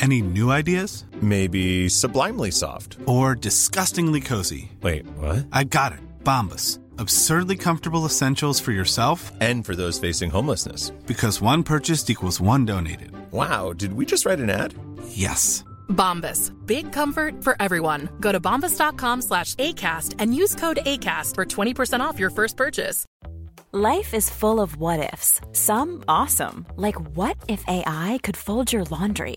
Any new ideas? Maybe sublimely soft. Or disgustingly cozy? Wait, what? I got it. Bombas. Absurdly comfortable essentials for yourself And for those facing homelessness. because one purchased equals one donated. Wow, did we just write an ad? Yes. Bombas. Big comfort for everyone. Go to bombas.com slash ACAST and use code ACAST for 20% off your first purchase. Life is full of what ifs. Some awesome, like what if AI could fold your laundry?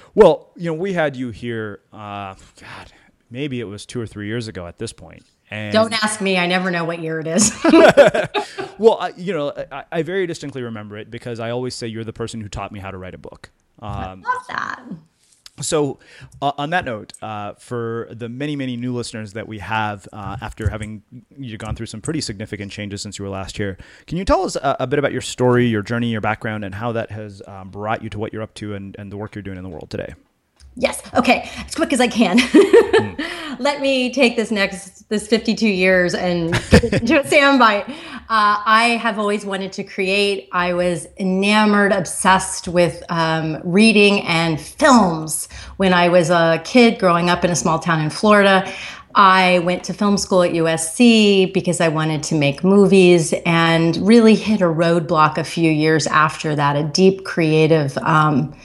Well, you know, we had you here, uh, God, maybe it was two or three years ago at this point. And Don't ask me. I never know what year it is. well, I, you know, I, I, very distinctly remember it because I always say you're the person who taught me how to write a book. Um, I love that. So, uh, on that note, uh, for the many, many new listeners that we have uh, after having you gone through some pretty significant changes since you were last here, can you tell us a, a bit about your story, your journey, your background, and how that has um, brought you to what you're up to and, and the work you're doing in the world today? Yes. Okay. As quick as I can. mm. Let me take this next this 52 years and into a soundbite. Uh, I have always wanted to create. I was enamored, obsessed with um, reading and films when I was a kid growing up in a small town in Florida. I went to film school at USC because I wanted to make movies and really hit a roadblock a few years after that, a deep creative. Um,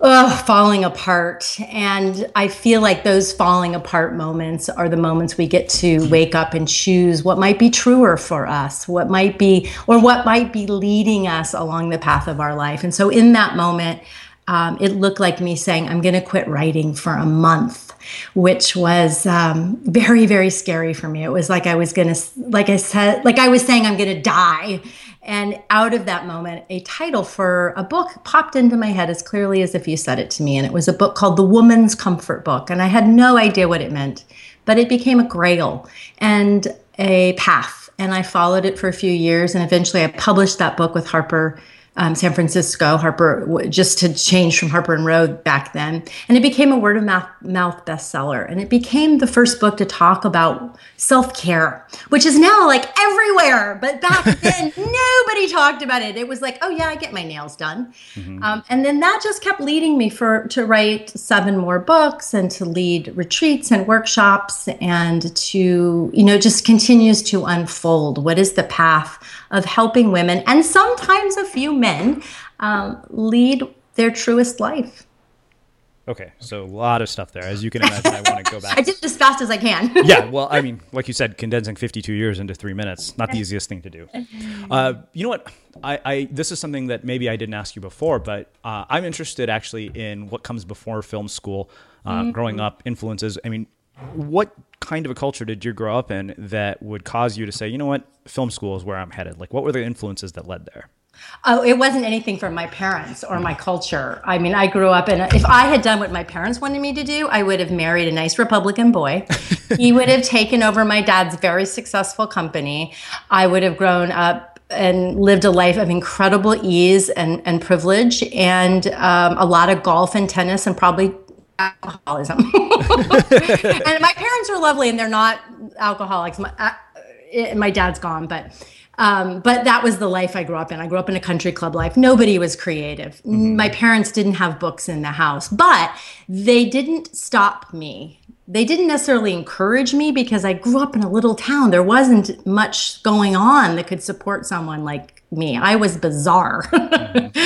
ugh, falling apart. And I feel like those falling apart moments are the moments we get to wake up and choose what might be truer for us, what might be, or what might be leading us along the path of our life. And so in that moment, um, it looked like me saying, I'm going to quit writing for a month, which was um, very, very scary for me. It was like I was going to, like I said, like I was saying, I'm going to die. And out of that moment, a title for a book popped into my head as clearly as if you said it to me. And it was a book called The Woman's Comfort Book. And I had no idea what it meant, but it became a grail and a path. And I followed it for a few years. And eventually I published that book with Harper um, San Francisco, Harper, just to change from Harper and Row back then. And it became a word of mouth, mouth bestseller. And it became the first book to talk about self care, which is now like everywhere. But back then, nobody talked about it. It was like, oh, yeah, I get my nails done. Mm-hmm. Um, and then that just kept leading me for to write seven more books and to lead retreats and workshops and to, you know, just continues to unfold. What is the path of helping women and sometimes a few men um, lead their truest life. Okay, so a lot of stuff there. As you can imagine, I want to go back. I did it as fast as I can. yeah, well, I mean, like you said, condensing 52 years into three minutes, not the easiest thing to do. Uh, you know what? I, I, this is something that maybe I didn't ask you before, but uh, I'm interested actually in what comes before film school, uh, mm-hmm. growing up, influences. I mean, what kind of a culture did you grow up in that would cause you to say, you know what, film school is where I'm headed? Like, what were the influences that led there? Oh, it wasn't anything from my parents or my culture. I mean, I grew up in, a, if I had done what my parents wanted me to do, I would have married a nice Republican boy. he would have taken over my dad's very successful company. I would have grown up and lived a life of incredible ease and, and privilege and um, a lot of golf and tennis and probably alcoholism. and my parents are lovely and they're not alcoholics. My, uh, my dad's gone, but um, but that was the life I grew up in. I grew up in a country club life. Nobody was creative. Mm-hmm. My parents didn't have books in the house, but they didn't stop me. They didn't necessarily encourage me because I grew up in a little town. There wasn't much going on that could support someone like me. I was bizarre. Mm-hmm.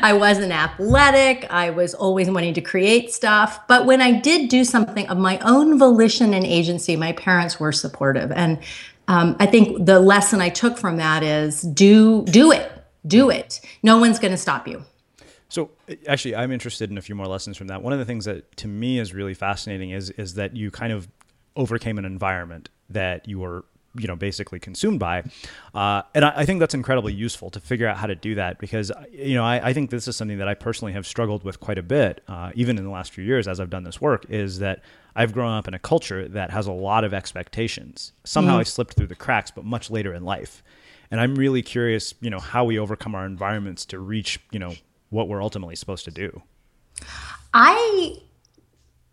I wasn't athletic. I was always wanting to create stuff. But when I did do something of my own volition and agency, my parents were supportive. And um, I think the lesson I took from that is do do it, do it. No one's going to stop you. So actually, I'm interested in a few more lessons from that. One of the things that to me is really fascinating is is that you kind of overcame an environment that you were you know basically consumed by uh, and I, I, think that's incredibly useful to figure out how to do that because you know I, I think this is something that I personally have struggled with quite a bit uh, even in the last few years as I've done this work is that I've grown up in a culture that has a lot of expectations. Somehow mm. I slipped through the cracks but much later in life. And I'm really curious you know how we overcome our environments to reach you know what we're ultimately supposed to do. I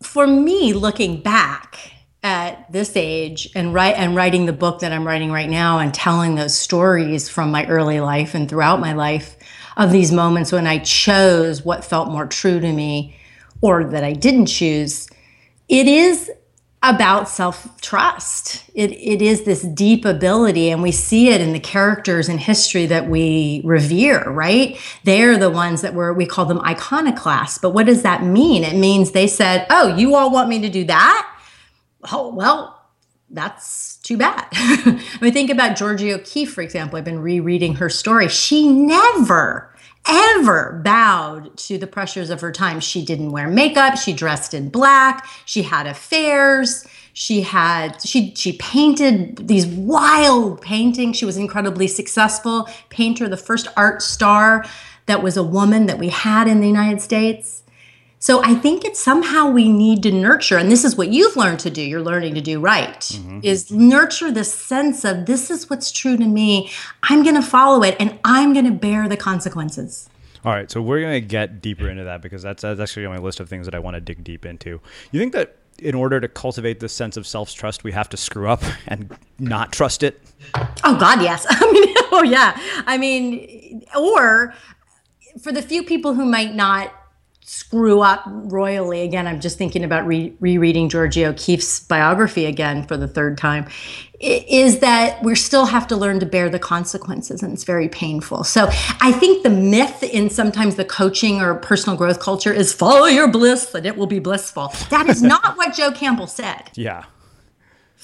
for me looking back at this age and and writing the book that I'm writing right now and telling those stories from my early life and throughout my life of these moments when I chose what felt more true to me or that I didn't choose, it is about self-trust. It, it is this deep ability, and we see it in the characters in history that we revere, right? They're the ones that were, we call them iconoclasts. But what does that mean? It means they said, oh, you all want me to do that? Oh, well, that's too bad. I mean, think about Georgia O'Keeffe, for example. I've been rereading her story. She never, ever bowed to the pressures of her time. She didn't wear makeup. She dressed in black. She had affairs. She had she she painted these wild paintings. She was incredibly successful painter, the first art star that was a woman that we had in the United States. So I think it's somehow we need to nurture, and this is what you've learned to do, you're learning to do right, mm-hmm. is nurture this sense of this is what's true to me. I'm going to follow it and I'm going to bear the consequences. All right, so we're going to get deeper into that because that's, that's actually on my list of things that I want to dig deep into. You think that in order to cultivate this sense of self trust, we have to screw up and not trust it? Oh, God, yes. I mean, oh, yeah. I mean, or for the few people who might not screw up royally. Again i'm just thinking about re- rereading georgia o'keeffe's biography again for the third time. Is that we still have to learn to bear the consequences and it's very painful. So i think the myth in sometimes the coaching or personal growth culture is follow your bliss and it will be blissful. That is not what joe campbell said. Yeah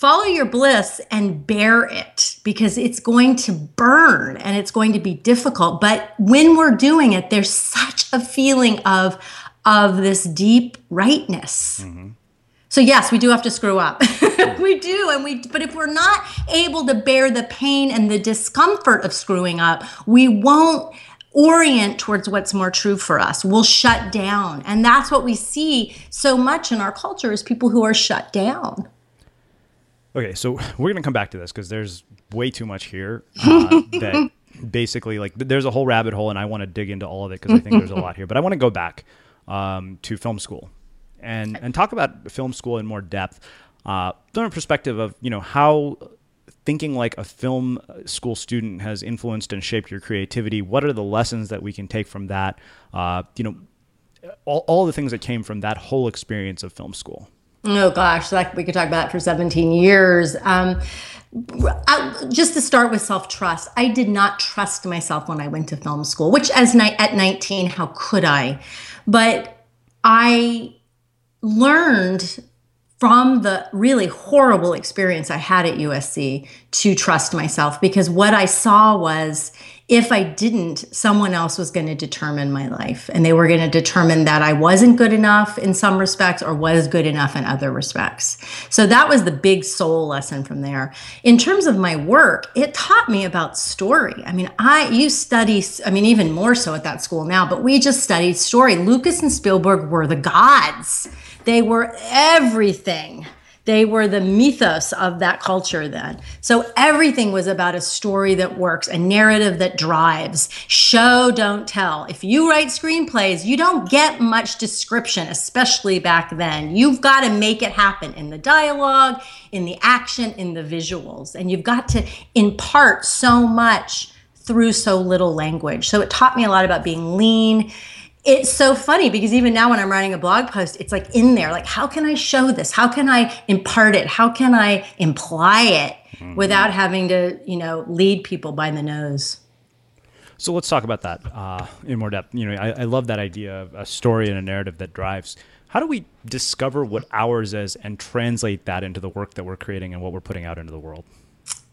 follow your bliss and bear it because it's going to burn and it's going to be difficult. But when we're doing it there's such a feeling of of this deep rightness. Mm-hmm. so yes we do have to screw up. We do and we but if we're not able to bear the pain and the discomfort of screwing up we won't orient towards what's more true for us. We'll shut down. And that's what we see so much in our culture is people who are shut down Okay, so we're gonna come back to this because there's way too much here uh, that basically like there's a whole rabbit hole, and I want to dig into all of it because I think there's a lot here. But I want to go back um, to film school and and talk about film school in more depth uh, from a perspective of you know how thinking like a film school student has influenced and shaped your creativity. What are the lessons that we can take from that? Uh, you know, all, all the things that came from that whole experience of film school. Oh gosh, like we could talk about that for 17 years. Um, I, just to start with self trust, I did not trust myself when I went to film school. Which, as ni- at 19, how could I? But I learned from the really horrible experience I had at USC to trust myself because what I saw was if I didn't, someone else was going to determine my life. And they were going to determine that I wasn't good enough in some respects or was good enough in other respects. So that was the big soul lesson from there. In terms of my work, it taught me about story. I mean, I you study, I mean, even more so at that school now, but we just studied story. Lucas and Spielberg were the gods. They were everything they were the mythos of that culture then. So everything was about a story that works, a narrative that drives. Show, don't tell. If you write screenplays, you don't get much description, especially back then. You've got to make it happen in the dialogue, in the action, in the visuals. And you've got to impart so much through so little language. So it taught me a lot about being lean it's so funny because even now when I'm writing a blog post, it's like in there, like, how can I show this? How can I impart it? How can I imply it mm-hmm. without having to, you know, lead people by the nose? So let's talk about that uh, in more depth. You know, I, I love that idea of a story and a narrative that drives. How do we discover what ours is and translate that into the work that we're creating and what we're putting out into the world?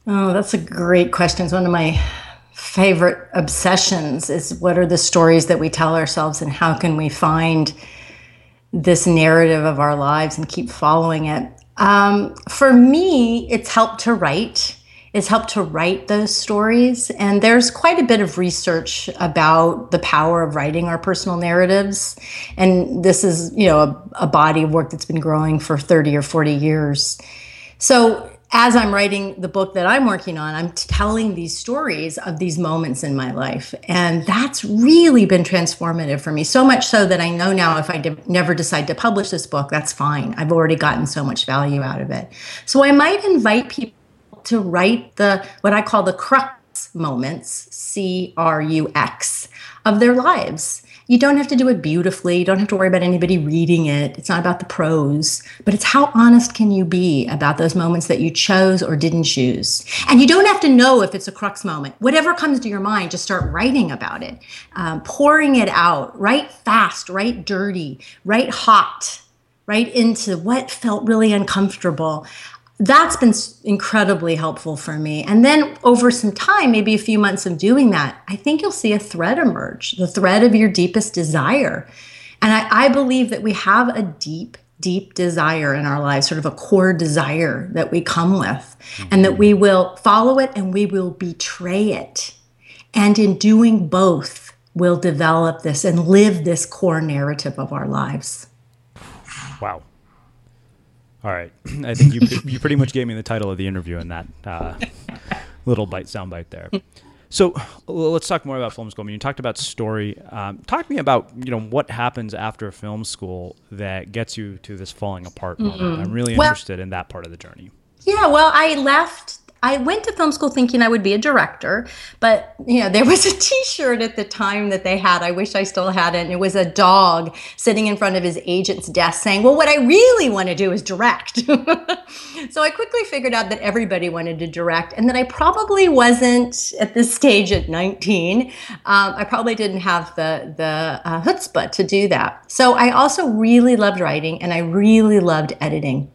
Oh, that's a great question. It's one of my favorite obsessions is what are the stories that we tell ourselves and how can we find this narrative of our lives and keep following it. Um, for me, it's helped to write. It's helped to write those stories. And there's quite a bit of research about the power of writing our personal narratives. And this is, you know, a, a body of work that's been growing for 30 or 40 years. So as I'm writing the book that I'm working on, I'm telling these stories of these moments in my life. And that's really been transformative for me. So much so that I know now if I de- never decide to publish this book, that's fine. I've already gotten so much value out of it. So I might invite people to write the what I call the crux moments, C R U X, of their lives you don't have to do it beautifully. You don't have to worry about anybody reading it. It's not about the prose, but it's how honest can you be about those moments that you chose or didn't choose. And you don't have to know if it's a crux moment. Whatever comes to your mind, just start writing about it, um, pouring it out. Write fast, write dirty, write hot, right into what felt really uncomfortable that's been incredibly helpful for me. And then over some time, maybe a few months of doing that, I think you'll see a thread emerge the thread of your deepest desire. And I, I believe that we have a deep, deep desire in our lives, sort of a core desire that we come with, and that we will follow it and we will betray it. And in doing both, we'll develop this and live this core narrative of our lives. Wow. All right. I think you you pretty much gave me the title of the interview in that uh, little bite soundbite there. So let's talk more about film school. I mean, you talked about story. Um, talk to me about you know what happens after film school that gets you to this falling apart moment. Mm-hmm. I'm really well, interested in that part of the journey. Yeah, well, I left I went to film school thinking I would be a director, but you know, there was a t-shirt at the time that they had. I wish I still had it. And it was a dog sitting in front of his agent's desk saying, Well, what I really want to do is direct. so I quickly figured out that everybody wanted to direct and that I probably wasn't at this stage at 19. Um, I probably didn't have the, the uh, chutzpah to do that. So I also really loved writing and I really loved editing.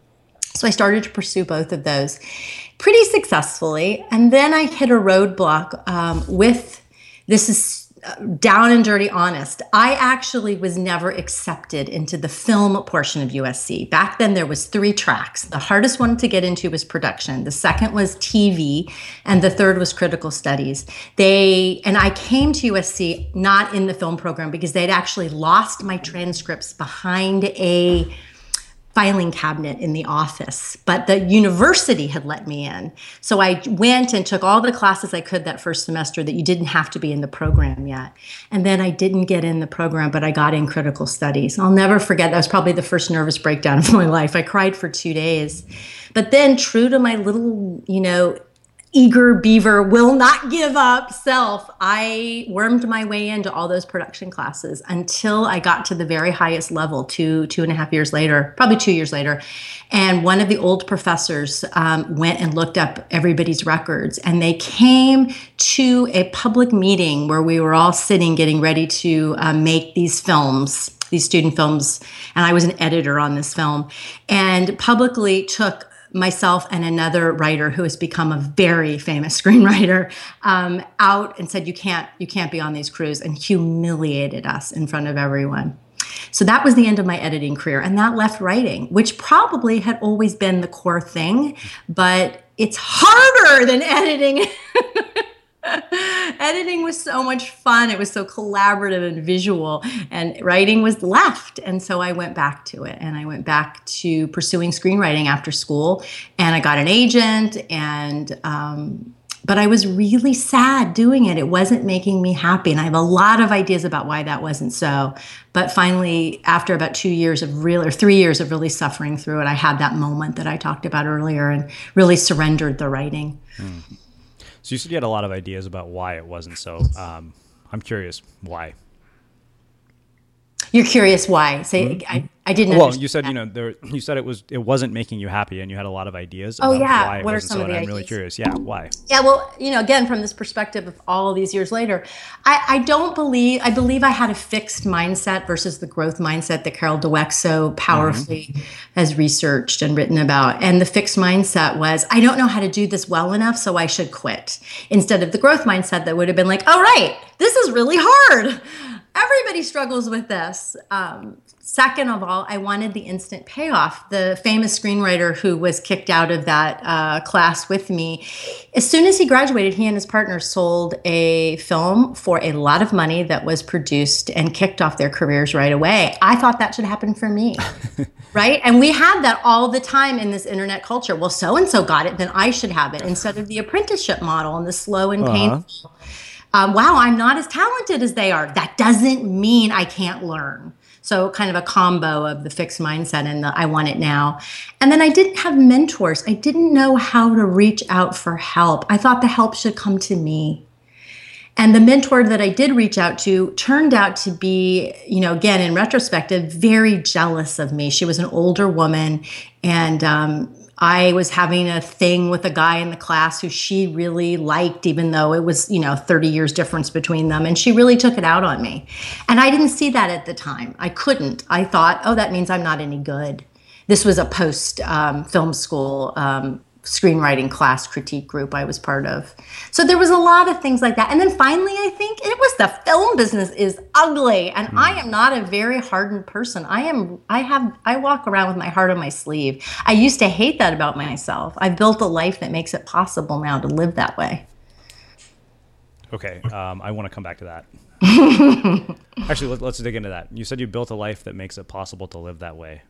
So I started to pursue both of those pretty successfully. And then I hit a roadblock um, with this is uh, down and dirty honest. I actually was never accepted into the film portion of usc back then there was three tracks. The hardest one to get into was production. The second was tv and the third was critical studies. They and i came to usc not in the film program because they'd actually lost my transcripts behind a filing cabinet in the office, but the university had let me in. So I went and took all the classes I could that first semester that you didn't have to be in the program yet. And then I didn't get in the program, but I got in critical studies. I'll never forget that was probably the first nervous breakdown of my life. I cried for two days. But then, true to my little, you know, eager beaver will not give up. Self i wormed my way into all those production classes until i got to the very highest level two two and a half years later probably two years later. And one of the old professors um, went and looked up everybody's records and they came to a public meeting where we were all sitting getting ready to uh, make these films these student films. And i was an editor on this film and publicly took myself and another writer who has become a very famous screenwriter um, out and said you can't you can't be on these crews and humiliated us in front of everyone. So that was the end of my editing career and that left writing which probably had always been the core thing but it's harder than editing editing was so much fun. It was so collaborative and visual, and writing was left. And so I went back to it and I went back to pursuing screenwriting after school. And I got an agent, and um, but I was really sad doing it. It wasn't making me happy. And I have a lot of ideas about why that wasn't so. But finally, after about two years of real or three years of really suffering through it, I had that moment that I talked about earlier and really surrendered the writing. Mm. So you said you had a lot of ideas about why it wasn't so. Um, I'm curious why. You're curious why? Say, mm-hmm. I, I didn't. Well, you said that. you know there. You said it was it wasn't making you happy, and you had a lot of ideas. Oh yeah, what are some so, of the I'm ideas? really curious. Yeah, why? Yeah, well, you know, again from this perspective of all of these years later, I, I don't believe I believe I had a fixed mindset versus the growth mindset that Carol Dweck so powerfully mm-hmm. has researched and written about. And the fixed mindset was I don't know how to do this well enough, so I should quit. Instead of the growth mindset that would have been like, all right, this is really hard everybody struggles with this. Um, second of all, I wanted the instant payoff. The famous screenwriter who was kicked out of that uh, class with me, as soon as he graduated, he and his partner sold a film for a lot of money that was produced and kicked off their careers right away. I thought that should happen for me. right? And we have that all the time in this internet culture. Well, so and so got it, then I should have it instead of the apprenticeship model and the slow and uh-huh. painful um, wow, I'm not as talented as they are. That doesn't mean I can't learn. So, kind of a combo of the fixed mindset and the I want it now. And then I didn't have mentors. I didn't know how to reach out for help. I thought the help should come to me. And the mentor that I did reach out to turned out to be, you know, again, in retrospective, very jealous of me. She was an older woman and um, I was having a thing with a guy in the class who she really liked, even though it was, you know, 30 years difference between them. And she really took it out on me. And I didn't see that at the time. I couldn't. I thought, oh, that means I'm not any good. this was a post um, film school um, screenwriting class critique group I was part of. So there was a lot of things like that. And then finally, I think it was the film business is ugly. And mm. I am not a very hardened person. I am, I have, I walk around with my heart on my sleeve. I used to hate that about myself. I've built a life that makes it possible now to live that way. Okay. Um, I want to come back to that. Actually, let, let's dig into that. You said you built a life that makes it possible to live that way.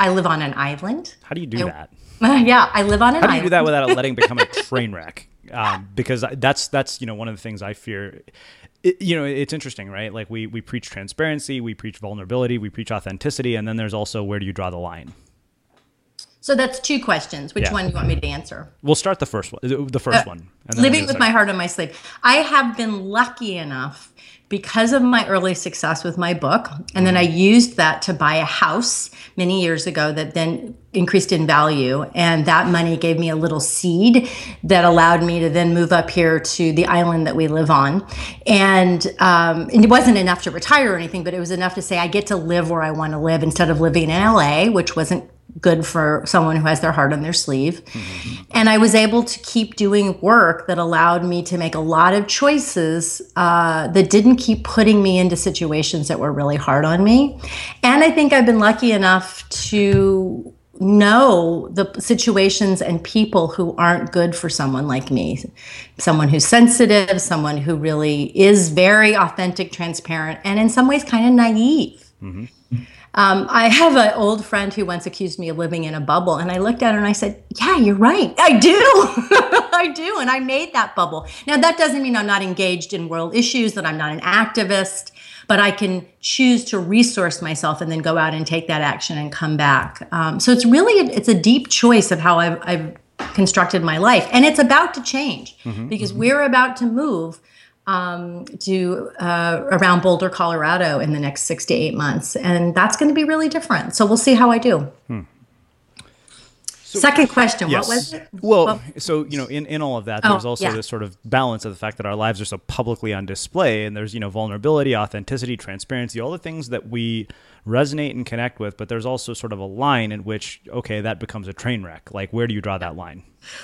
I live on an island. How do you do I, that? yeah, I live on an island. How do you do that without letting become a train wreck? Um, because that's that's you know one of the things I fear. It, you know, it's interesting, right? Like we we preach transparency, we preach vulnerability, we preach authenticity, and then there's also where do you draw the line? So that's two questions. Which yeah. one do you want me to answer? We'll start the first one. The first uh, one. living with my heart on my sleeve. I have been lucky enough because of my early success with my book, and then I used that to buy a house many years ago that then increased in value. And that money gave me a little seed that allowed me to then move up here to the island that we live on. And, um, and it wasn't enough to retire or anything, but it was enough to say I get to live where I want to live instead of living in LA, which wasn't good for someone who has their heart on their sleeve. Mm-hmm. And I was able to keep doing work that allowed me to make a lot of choices uh, that didn't keep putting me into situations that were really hard on me. And I think I've been lucky enough to know the situations and people who aren't good for someone like me someone who's sensitive someone who really is very authentic transparent and in some ways kind of naive mm-hmm. Um, I have an old friend who once accused me of living in a bubble, and I looked at her and I said, "Yeah, you're right. I do. I do." And I made that bubble. Now that doesn't mean I'm not engaged in world issues, that I'm not an activist, but I can choose to resource myself and then go out and take that action and come back. Um, so it's really a, it's a deep choice of how I've, I've constructed my life, and it's about to change mm-hmm, because mm-hmm. we're about to move um, to uh, around Boulder, Colorado in the next six to eight months. And that's going to be really different. So we'll see how I do. Hmm. So, Second question, yes. what was it? Well, well, so you know, in, in all of that, oh, there's oh, also yeah. this sort of balance of the fact that our lives are so publicly on display, and there's you know vulnerability, authenticity, transparency, all the things that we resonate and connect with. But there's also sort of a line in which, okay, that becomes a train wreck. Like, where do you draw that line?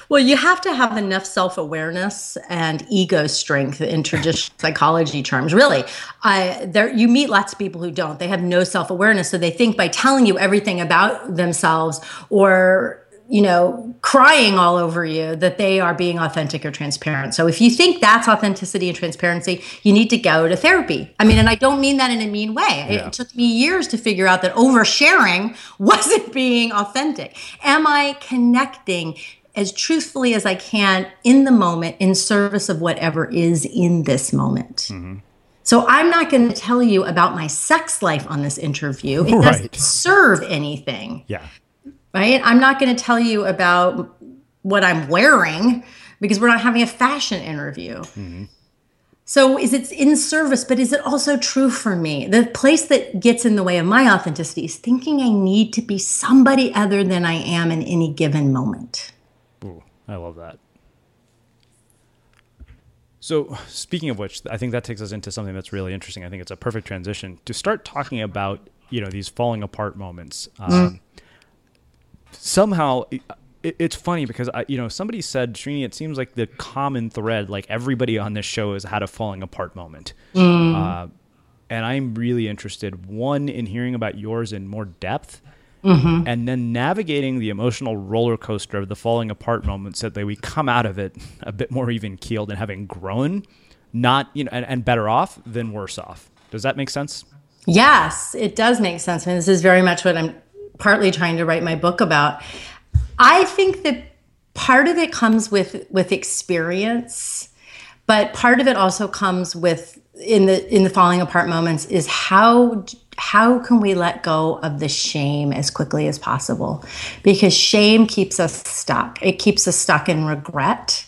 Well, you have to have enough self awareness and ego strength in traditional psychology terms. Really, I, there you meet lots of people who don't. They have no self awareness, so they think by telling you everything about themselves or you know, crying all over you that they are being authentic or transparent. So if you think that's authenticity and transparency, you need to go to therapy. I mean, and I don't mean that in a mean way. Yeah. It took me years to figure out that oversharing wasn't being authentic. Am I connecting as truthfully as I can in the moment in service of whatever is in this moment? Mm-hmm. So I'm not going to tell you about my sex life on this interview. It right. doesn't serve anything. Yeah right? I'm not going to tell you about what I'm wearing because we're not having a fashion interview. Mm-hmm. So is it in service, but is it also true for me? The place that gets in the way of my authenticity is thinking I need to be somebody other than I am in any given moment. Ooh, I love that. So, speaking of which, I think that takes us into something that's really interesting. I think it's a perfect transition to start talking about, you know, these falling apart moments. Um, mm somehow it, it's funny because I, you know, somebody said, Srini, it seems like the common thread, like everybody on this show has had a falling apart moment. Mm. Uh, and I'm really interested, one, in hearing about yours in more depth. Mm-hmm. And then navigating the emotional roller coaster of the falling apart moments so that we come out of it a bit more even keeled and having grown, not you know, and, and better off than worse off. Does that make sense? Yes, it does make sense. And this is very much what I'm partly trying to write my book about. I think that part of it comes with with experience, but part of it also comes with in the in the falling apart moments is how how can we let go of the shame as quickly as possible? Because shame keeps us stuck. It keeps us stuck in regret.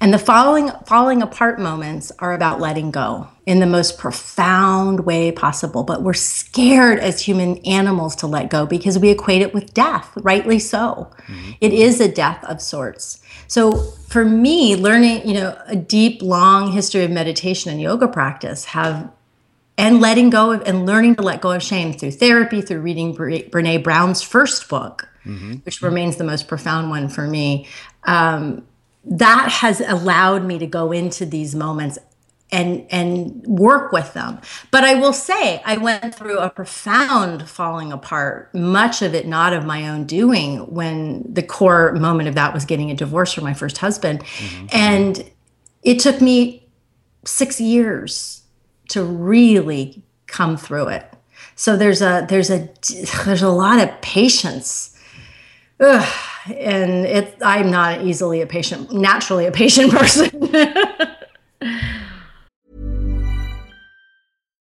And the falling falling apart moments are about letting go in the most profound way possible. But we're scared as human animals to let go because we equate it with death, rightly so. Mm-hmm. It is a death of sorts. So for me, learning, you know, a deep, long history of meditation and yoga practice have and letting go of and learning to let go of shame through therapy, through reading Brene Brown's first book, mm-hmm. which remains the most profound one for me. Um, that has allowed me to go into these moments and and work with them. But i will say i went through a profound falling apart much of it not of my own doing when the core moment of that was getting a divorce from my first husband. Mm-hmm. and it took me 6 years to really come through it. So there's a there's a there's a lot of patience. Ugh, and it i'm not easily a patient naturally a patient person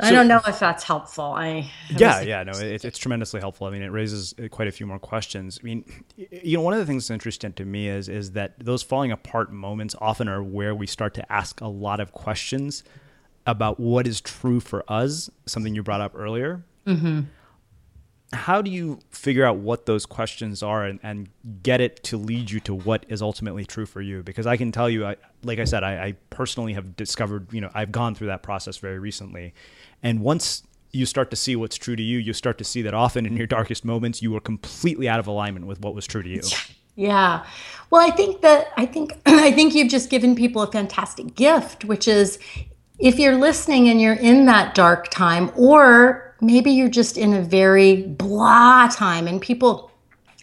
I don't know if that's helpful. I yeah, yeah, no, it's it's tremendously helpful. I mean, it raises uh, quite a few more questions. I mean, you know, one of the things that's interesting to me is is that those falling apart moments often are where we start to ask a lot of questions about what is true for us. Something you brought up earlier. Mm-hmm. How do you figure out what those questions are and, and, get it to lead you to what is ultimately true for you? Because I can tell you, I, like I said, I, I personally have discovered, you know, I've gone through that process very recently and once you start to see what's true to you, you start to see that often in your darkest moments, you were completely out of alignment with what was true to you. Yeah. Well, I think that I think I think you've just given people a fantastic gift, which is if you're listening and you're in that dark time, or maybe you're just in a very blah time and people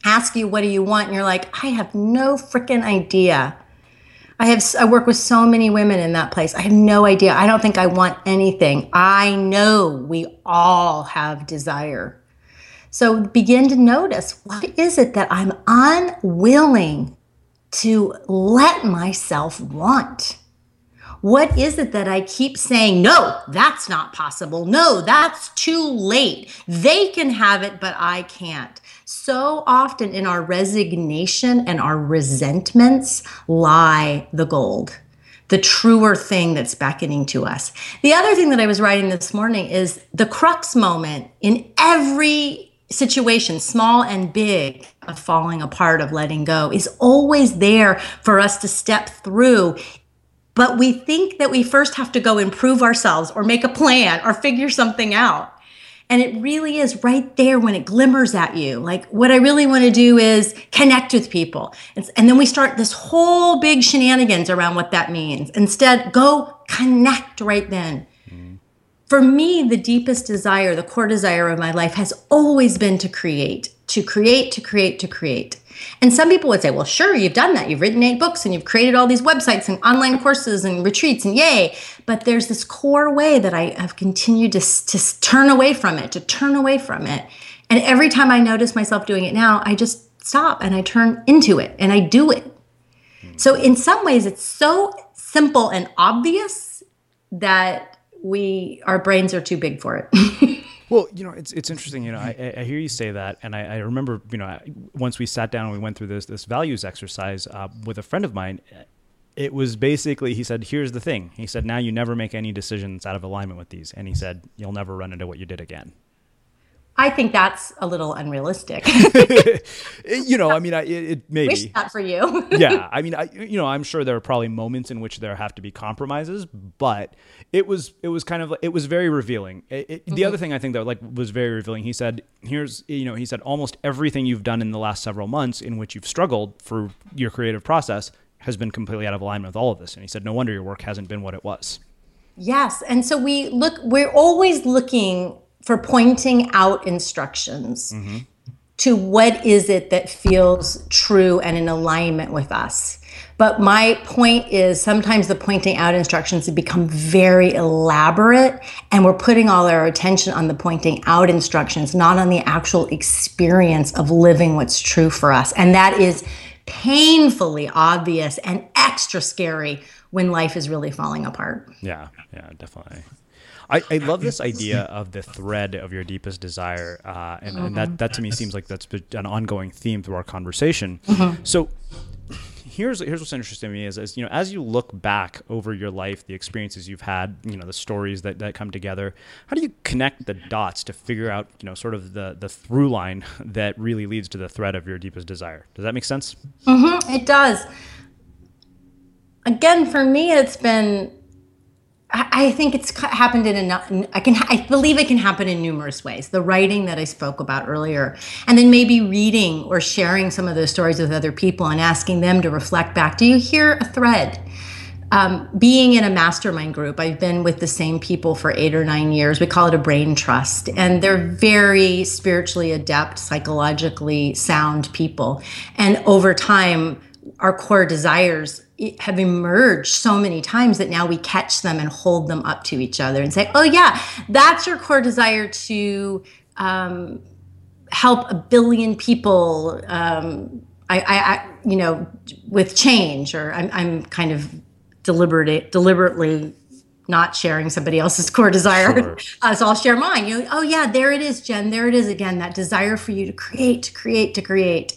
ask you, What do you want? And you're like, I have no freaking idea. I have I work with so many women in that place. I have no idea. I don't think I want anything. I know we all have desire. So begin to notice what is it that I'm unwilling to let myself want? What is it that I keep saying, no, that's not possible. No, that's too late. They can have it, but I can't. So often in our resignation and our resentments lie the gold, the truer thing that's beckoning to us. The other thing that I was writing this morning is the crux moment in every situation, small and big, of falling apart, of letting go, is always there for us to step through but we think that we first have to go improve ourselves or make a plan or figure something out. And it really is right there when it glimmers at you. Like, what I really want to do is connect with people. And, and, then we start this whole big shenanigans around what that means. Instead, go connect right then. Mm. For me, the deepest desire, the core desire of my life has always been to create, to create, to create, to create. And some people would say, well, sure, you've done that. You've written eight books and you've created all these websites and online courses and retreats and yay. But there's this core way that I have continued to, to turn away from it, to turn away from it. And every time I notice myself doing it now, I just stop and I turn into it and I do it. So, in some ways, it's so simple and obvious that we our brains are too big for it. Well, you know, it's it's interesting. You know, I, I hear you say that, and I, I remember, you know, once we sat down and we went through this this values exercise uh, with a friend of mine. It was basically he said, "Here's the thing." He said, "Now you never make any decisions out of alignment with these," and he said, "You'll never run into what you did again." I think that's a little unrealistic. you know, I mean, I, it, it maybe wish that for you. yeah, I mean, I, you know, I'm sure there are probably moments in which there have to be compromises, but it was it was kind of it was very revealing. It, it, mm-hmm. The other thing I think that like was very revealing. He said, "Here's you know," he said, almost everything you've done in the last several months in which you've struggled for your creative process has been completely out of alignment with all of this. And he said, "No wonder your work hasn't been what it was." Yes, and so we look. We're always looking for pointing out instructions mm-hmm. to what is it that feels true and in alignment with us. But my point is sometimes the pointing out instructions have become very elaborate, and we're putting all our attention on the pointing out instructions, not on the actual experience of living what's true for us. And that is painfully obvious and extra scary when life is really falling apart. Yeah, yeah, definitely. I, I love this idea of the thread of your deepest desire, uh, and, mm-hmm. and, that that to me seems like that's an ongoing theme through our conversation. Mm-hmm. So. Here's, here's what's interesting to me is, is you know as you look back over your life the experiences you've had you know the stories that, that come together how do you connect the dots to figure out you know sort of the the through line that really leads to the thread of your deepest desire does that make sense mm-hmm, it does again for me it's been I think it's happened in a, I can I believe it can happen in numerous ways. The writing that I spoke about earlier, and then maybe reading or sharing some of those stories with other people and asking them to reflect back. Do you hear a thread? Um, being in a mastermind group, I've been with the same people for eight or nine years. We call it a brain trust, and they're very spiritually adept, psychologically sound people. And over time, our core desires have emerged so many times that now we catch them and hold them up to each other and say, oh, yeah, that's your core desire to um, help a billion people. Um, I, I, I, you know, with change, or I'm, I'm kind of deliberate, deliberately not sharing somebody else's core desire. Sure. Uh, so I'll share mine. You know, oh yeah, there it is, Jen. There it is again. That desire for you to create, to create, to create.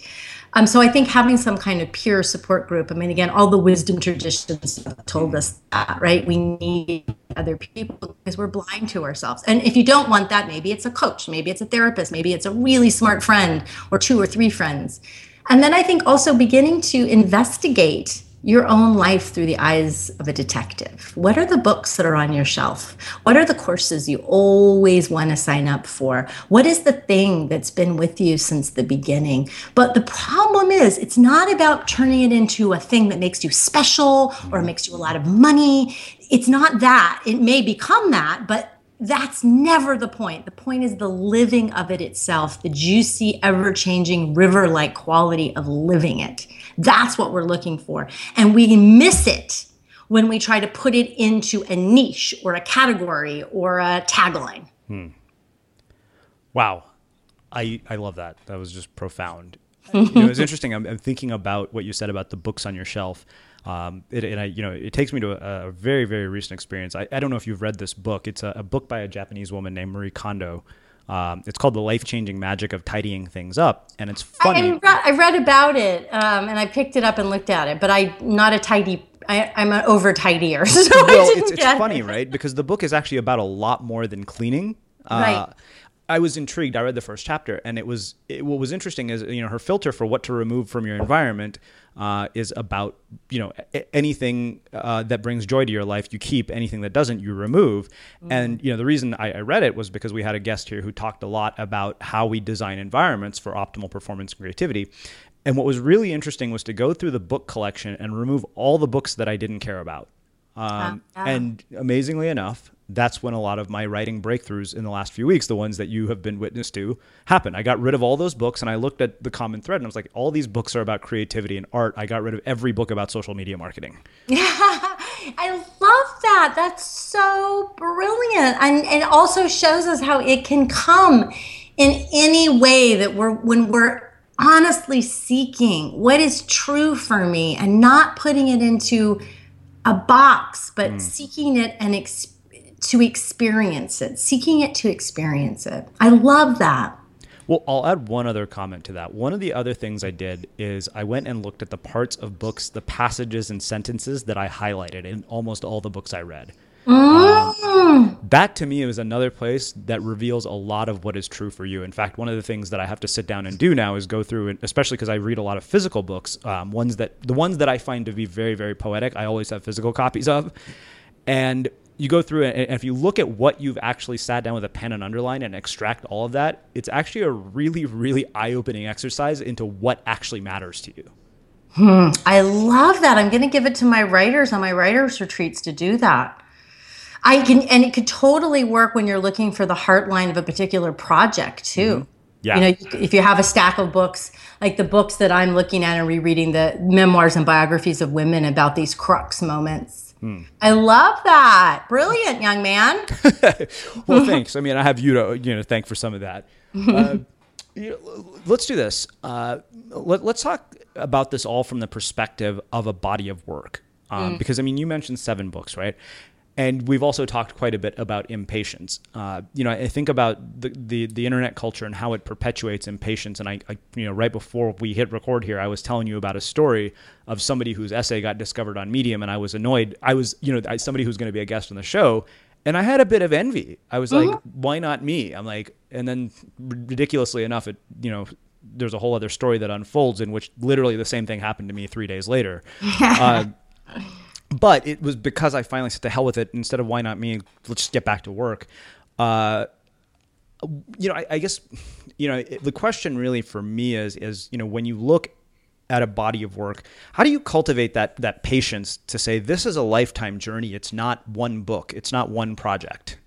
Um, so I think having some kind of peer support group, I mean, again, all the wisdom traditions told us that, right? We need other people because we're blind to ourselves. And if you don't want that, maybe it's a coach, maybe it's a therapist, maybe it's a really smart friend or two or three friends. And then I think also beginning to investigate your own life through the eyes of a detective. What are the books that are on your shelf? What are the courses you always want to sign up for? What is the thing that's been with you since the beginning? But the problem is, it's not about turning it into a thing that makes you special or makes you a lot of money. It's not that. It may become that, but that's never the point. The point is the living of it itself, the juicy, ever changing, river like quality of living it. That's what we're looking for. And we miss it when we try to put it into a niche or a category or a tagline. Hmm. Wow. I, I love that. That was just profound. you know, it's interesting. I'm, I'm, thinking about what you said about the books on your shelf. Um, it, and I, you know, it takes me to a, a very, very recent experience. I, I, don't know if you've read this book. It's a, a book by a Japanese woman named Marie Kondo. Um, it's called The Life Changing Magic of Tidying Things Up. And it's funny. I, read, I read about it um, and I picked it up and looked at it, but I'm not a tidy I, am an over tidier. So well, it's, it's funny, it. right? Because the book is actually about a lot more than cleaning. Uh, right. I was intrigued. I read the first chapter, and it was it, what was interesting is you know her filter for what to remove from your environment uh, is about you know a- anything uh, that brings joy to your life you keep, anything that doesn't you remove. Mm-hmm. And you know the reason I, I, read it was because we had a guest here who talked a lot about how we design environments for optimal performance and creativity. And what was really interesting was to go through the book collection and remove all the books that I didn't care about. Um, ah, And amazingly enough, that's when a lot of my writing breakthroughs in the last few weeks, the ones that you have been witness to, happened. I got rid of all those books and I looked at the common thread and I was like, all these books are about creativity and art. I got rid of every book about social media marketing. Yeah, I love that. That's so brilliant. And, it also shows us how it can come in any way that we're, when we're honestly seeking what is true for me and not putting it into a box, but mm. seeking it and ex- to experience it, seeking it to experience it. I love that. Well, I'll add one other comment to that. One of the other things I did is I went and looked at the parts of books, the passages and sentences that I highlighted in almost all the books I read. Mm. Um, that to me is another place that reveals a lot of what is true for you. In fact, one of the things that I have to sit down and do now is go through, and especially because I read a lot of physical books, um, ones that the ones that I find to be very, very poetic, I always have physical copies of, and you go through it, and if you look at what you've actually sat down with a pen and underline and extract all of that, it's actually a really, really eye-opening exercise into what actually matters to you. Hmm, I love that. I'm going to give it to my writers on my writers retreats to do that. I can, and it could totally work when you're looking for the heartline of a particular project too. Mm-hmm. Yeah. You know, if you have a stack of books, like the books that I'm looking at and rereading, the memoirs and biographies of women about these crux moments. Hmm. I love that. Brilliant, young man. well, thanks. I mean, I have you to you know thank for some of that. Uh, you know, let's do this. Uh, let, us talk about this all from the perspective of a body of work. Um, mm. Because I mean, you mentioned seven books, right? And we've also talked quite a bit about impatience. Uh, you know, I think about the, the, the internet culture and how it perpetuates impatience. And I, I, you know, right before we hit record here, I was telling you about a story of somebody whose essay got discovered on Medium, and I was annoyed. I was, you know, somebody who's going to be a guest on the show, and I had a bit of envy. I was like, mm-hmm. why not me? I'm like, and then ridiculously enough, it, you know, there's a whole other story that unfolds in which literally the same thing happened to me three days later. uh, but it was because I finally said to hell with it. Instead of why not me? Let's just get back to work. Uh, you know, I, I guess you know it, the question really for me is is you know when you look at a body of work, how do you cultivate that that patience to say this is a lifetime journey? It's not one book. It's not one project.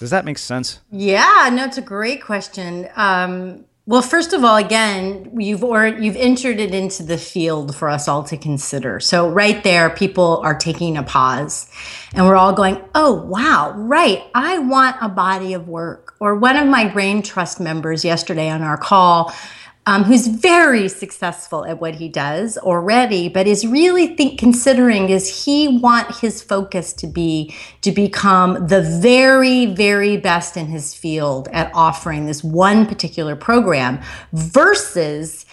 Does that make sense? Yeah, no, it's a great question. Um, well, first of all, again, you've or you've entered it into the field for us all to consider. So right there, people are taking a pause, and we're all going, "Oh, wow, right! I want a body of work." Or one of my brain trust members yesterday on our call um, who's very successful at what he does already, but is really think considering is he want his focus to be to become the very very best in his field at offering this one particular program versus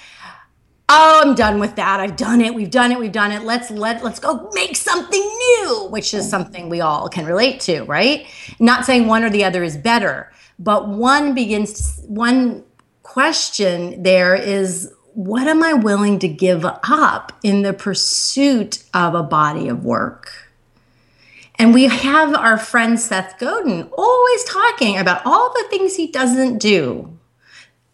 oh i'm done with that. I've done it. We've done it. We've done it. Let's let let's go make something new which is something we all can relate to right? Not saying one or the other is better but one begins to, one question there is what am I willing to give up in the pursuit of a body of work? And we have our friend Seth Godin always talking about all the things he doesn't do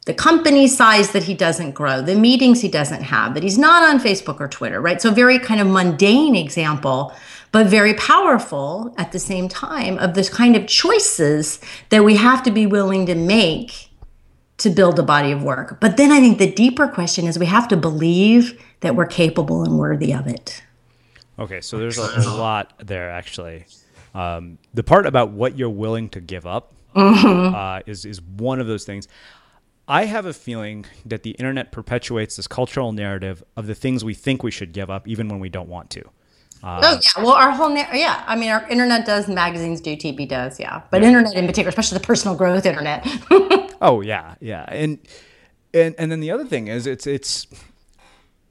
the company size that he doesn't grow, the meetings he doesn't have, that he's not on Facebook or Twitter, right? So, very kind of mundane example, but very powerful at the same time of this kind of choices that we have to be willing to make to build a body of work. But then I think the deeper question is we have to believe that we're capable and worthy of it. Okay, so there's a, a lot there actually. Um, the part about what you're willing to give up mm-hmm. uh, is is one of those things. I have a feeling that the internet perpetuates this cultural narrative of the things we think we should give up, even when we don't want to. Uh, oh yeah, well, our whole na- yeah. I mean, our internet does, magazines do, TV does, yeah. But yeah. internet in particular, especially the personal growth internet. oh yeah, yeah, and and and then the other thing is, it's it's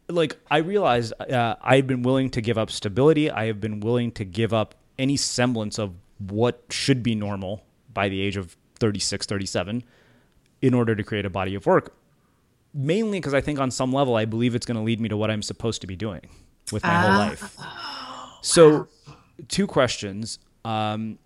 like I realized uh, I've been willing to give up stability. I have been willing to give up any semblance of what should be normal by the age of 36, 37 in order to create a body of work. Mainly because I think on some level I believe it's going to lead me to what I'm supposed to be doing with my uh, whole life. So, two questions. Um,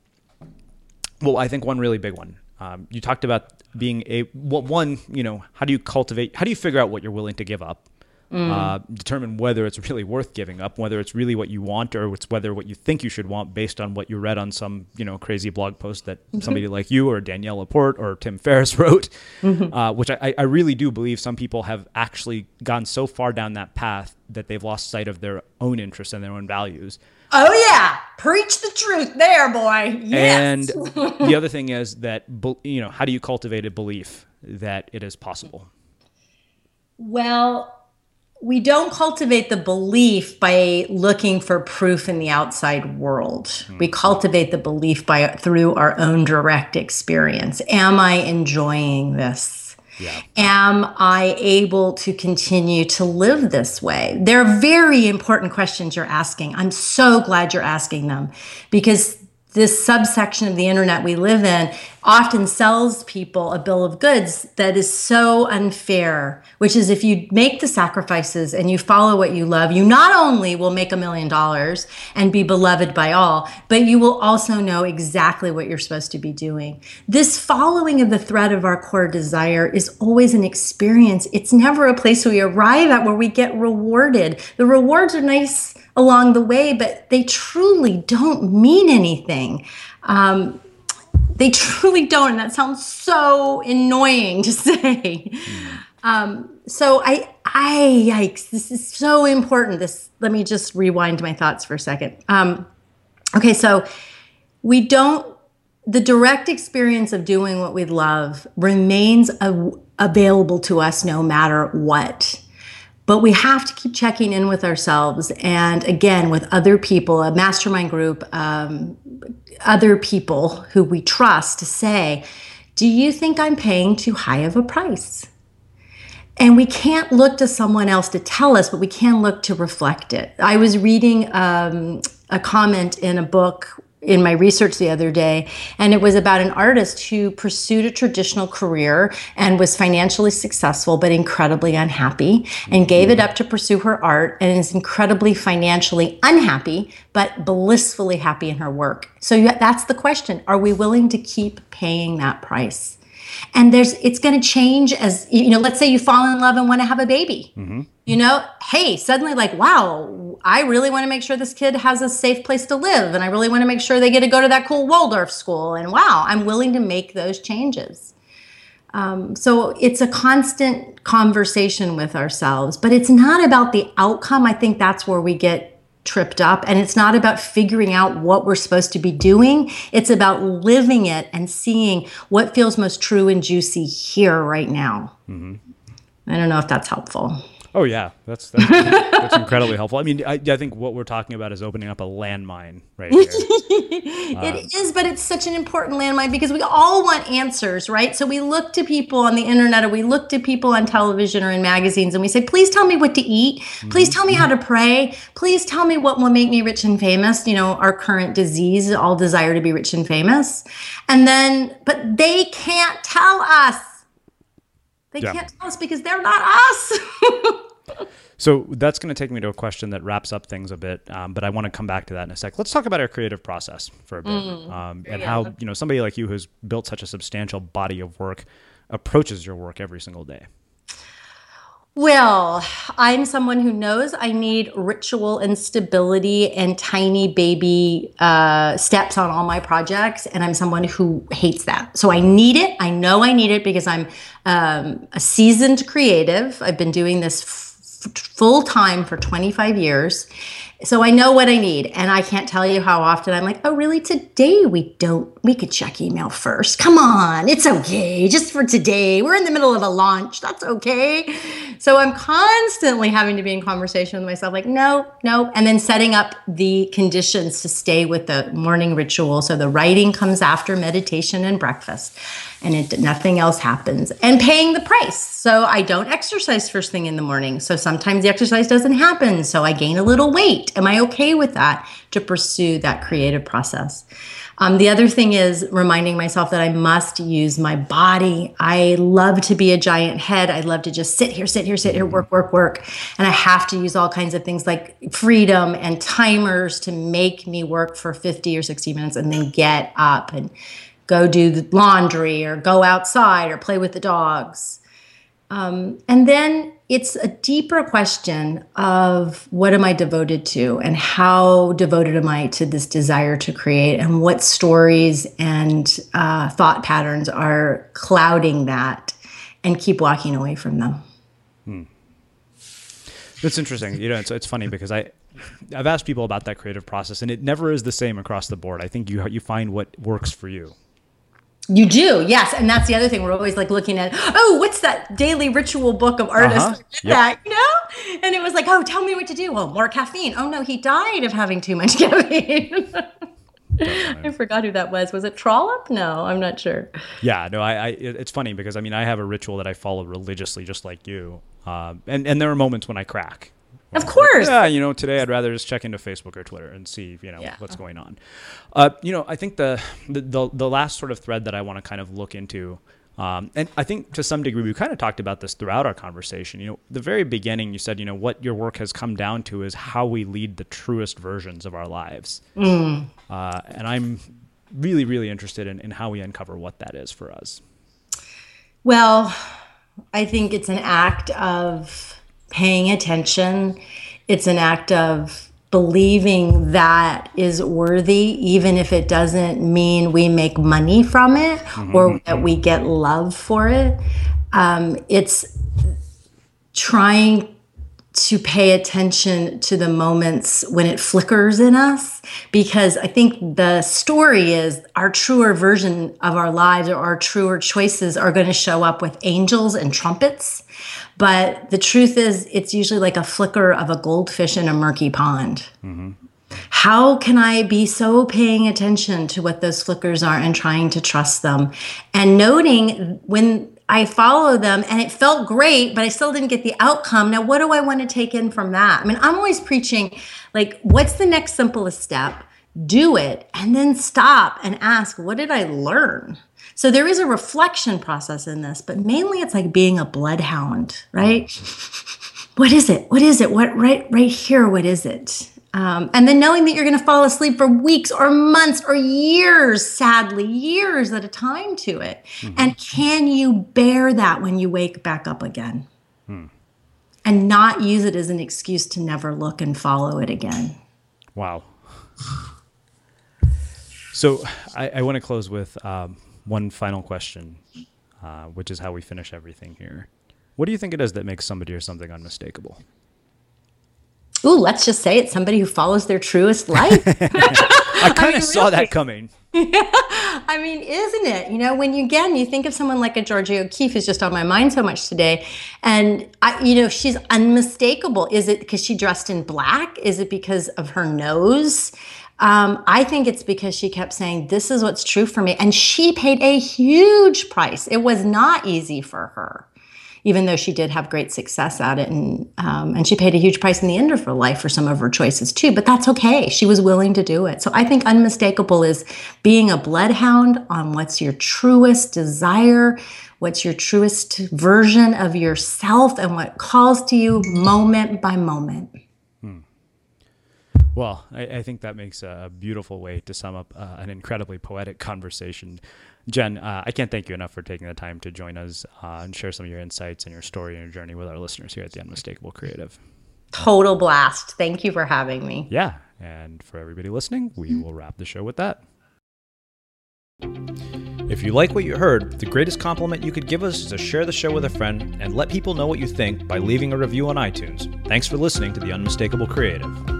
well, I think one really big one. Um, you talked about being a well, one. You know, how do you cultivate? How do you figure out what you're willing to give up? Mm. uh, determine whether it's really worth giving up, whether it's really what you want, or it's whether what you think you should want based on what you read on some you know crazy blog post that mm-hmm. somebody like you or Danielle Laporte or Tim Ferriss wrote, mm-hmm. uh, which I, I really do believe some people have actually gone so far down that path that they've lost sight of their own interests and their own values. Oh yeah, preach the truth there, boy. Yes. And the other thing is that you know how do you cultivate a belief that it is possible? Well, we don't cultivate the belief by looking for proof in the outside world. Mm-hmm. We cultivate the belief by through our own direct experience. Am I enjoying this? Yeah. Am I able to continue to live this way? They're very important questions you're asking. I'm so glad you're asking them because this subsection of the internet we live in often sells people a bill of goods that is so unfair, which is if you make the sacrifices and you follow what you love, you not only will make a million dollars and be beloved by all, but you will also know exactly what you're supposed to be doing. This following of the thread of our core desire is always an experience. It's never a place we arrive at where we get rewarded. The rewards are nice along the way, but they truly don't mean anything. Um, they truly don't, and that sounds so annoying to say. Um, so I, I, yikes! This is so important. This. Let me just rewind my thoughts for a second. Um, okay, so we don't. The direct experience of doing what we love remains a, available to us no matter what. But we have to keep checking in with ourselves and again with other people, a mastermind group, um, other people who we trust to say, Do you think I'm paying too high of a price? And we can't look to someone else to tell us, but we can look to reflect it. I was reading um, a comment in a book in my research the other day, and it was about an artist who pursued a traditional career and was financially successful but incredibly unhappy, and gave it up to pursue her art and is incredibly financially unhappy but blissfully happy in her work. So that's the question: Are we willing to keep paying that price? And there's it's going to change as you know let's say you fall in love and want to have a baby. Mm-hmm. you know hey suddenly like wow i really want to make sure this kid has a safe place to live and i really want to make sure they get to go to that cool waldorf school and wow i'm willing to make those changes. Um, so it's a constant conversation with ourselves but it's not about the outcome. I think that's where we get tripped up. And it's not about figuring out what we're supposed to be doing, it's about living it and seeing what feels most true and juicy here right now. Mm-hmm. I don't know if that's helpful. Oh yeah, that's that's, that's incredibly helpful. I mean, I, I, think what we're talking about is opening up a landmine right here. it um, is, but it's such an important landmine because we all want answers, right? So we look to people on the internet, or we look to people on television or in magazines, and we say, "Please tell me what to eat. Please mm-hmm. tell me how to pray. Please tell me what will make me rich and famous." You know, our current disease, all desire to be rich and famous, and then, but they can't tell us They Yeah. can't tell us because they're not us. So that's going to take me to a question that wraps up things a bit, um, but I want to come back to that in a sec. Let's talk about our creative process for a bit, Mm. um, and Yeah. how you know somebody like you who's built such a substantial body of work approaches your work every single day. Well, I'm someone who knows I need ritual and stability and tiny baby uh, steps on all my projects. And I'm someone who hates that. So I need it. I know I need it because I'm um, a seasoned creative. I've been doing this f- full time for 25 years. So I know what I need. And I can't tell you how often I'm like, oh, really? Today we don't, we could check email first. Come on, it's okay. Just for today. We're in the middle of a launch. That's okay. So I'm constantly having to be in conversation with myself, like, no, no. And then setting up the conditions to stay with the morning ritual. So the writing comes after meditation and breakfast and it nothing else happens. And paying the price. So i don't exercise first thing in the morning. So sometimes the exercise doesn't happen. So i gain a little weight. Am i okay with that to pursue that creative process? Um, the other thing is reminding myself that i must use my body. I love to be a giant head. I love to just sit here sit here sit here work work work. And i have to use all kinds of things like freedom and timers to make me work for 50 or 60 minutes and then get up and go do the laundry or go outside or play with the dogs. Um, and then it's a deeper question of what am I devoted to and how devoted am I to this desire to create and what stories and uh, thought patterns are clouding that and keep walking away from them. That's interesting. You know, it's, it's funny because I, I've asked people about that creative process, and it never is the same across the board. I think you you find what works for you. You do, yes, and that's the other thing. We're always like looking at, oh, what's that daily ritual book of artists? Uh-huh. Yep. That you know, and it was like, oh, tell me what to do. Well, more caffeine. Oh no, he died of having too much caffeine. I forgot who that was. Was it Trollope? No, I'm not sure. Yeah, no, I, I it's funny because I mean I have a ritual that I follow religiously, just like you, um, and and there are moments when I crack. Of course. Yeah, you know, today I'd rather just check into Facebook or Twitter and see, you know, Yeah. what's going on. Uh, you know, I think the, the the the last sort of thread that I want to kind of look into, um, and I think to some degree we kind of talked about this throughout our conversation. You know, the very beginning you said, you know, what your work has come down to is how we lead the truest versions of our lives, Mm. uh, and I'm really really interested in, in how we uncover what that is for us. Well, I think it's an act of paying attention. It's an act of believing that is worthy, even if it doesn't mean we make money from it or that we get love for it. Um, it's trying to pay attention to the moments when it flickers in us because I think the story is our truer version of our lives or our truer choices are going to show up with angels and trumpets. But the truth is, it's usually like a flicker of a goldfish in a murky pond. Mm-hmm. How can I be so paying attention to what those flickers are and trying to trust them and noting when I follow them and it felt great, but I still didn't get the outcome. Now, what do I want to take in from that? I mean, I'm always preaching like, what's the next simplest step? Do it and then stop and ask, what did I learn? So there is a reflection process in this, but mainly it's like being a bloodhound, right? what is it? What is it? What right right here? What is it? Um, and then knowing that you're going to fall asleep for weeks or months or years, sadly, years at a time to it. And can you bear that when you wake back up again? And not use it as an excuse to never look and follow it again. Wow. So I, I want to close with um, one final question, uh, which is how we finish everything here. What do you think it is that makes somebody or something unmistakable? Ooh, let's just say it's somebody who follows their truest life. I kind of mean, saw really. that coming. Yeah. I mean, isn't it? You know, when you again you think of someone like a Georgia O'Keeffe who's just on my mind so much today, and I, you know, she's unmistakable. Is it because she dressed in black? Is it because of her nose? Um, I think it's because she kept saying, "This is what's true for me," and she paid a huge price. It was not easy for her. Even though she did have great success at it. And, um, and she paid a huge price in the end of her life for some of her choices too, but that's okay. She was willing to do it. So I think unmistakable is being a bloodhound on what's your truest desire, what's your truest version of yourself, and what calls to you moment by moment. Well, I, I, think that makes a beautiful way to sum up uh, an incredibly poetic conversation. Jen, uh, I can't thank you enough for taking the time to join us uh, and share some of your insights and your story and your journey with our listeners here at the Unmistakable Creative. Total blast. Thank you for having me. Yeah. And for everybody listening, we will wrap the show with that. If you like what you heard, the greatest compliment you could give us is to share the show with a friend and let people know what you think by leaving a review on iTunes. Thanks for listening to The Unmistakable Creative.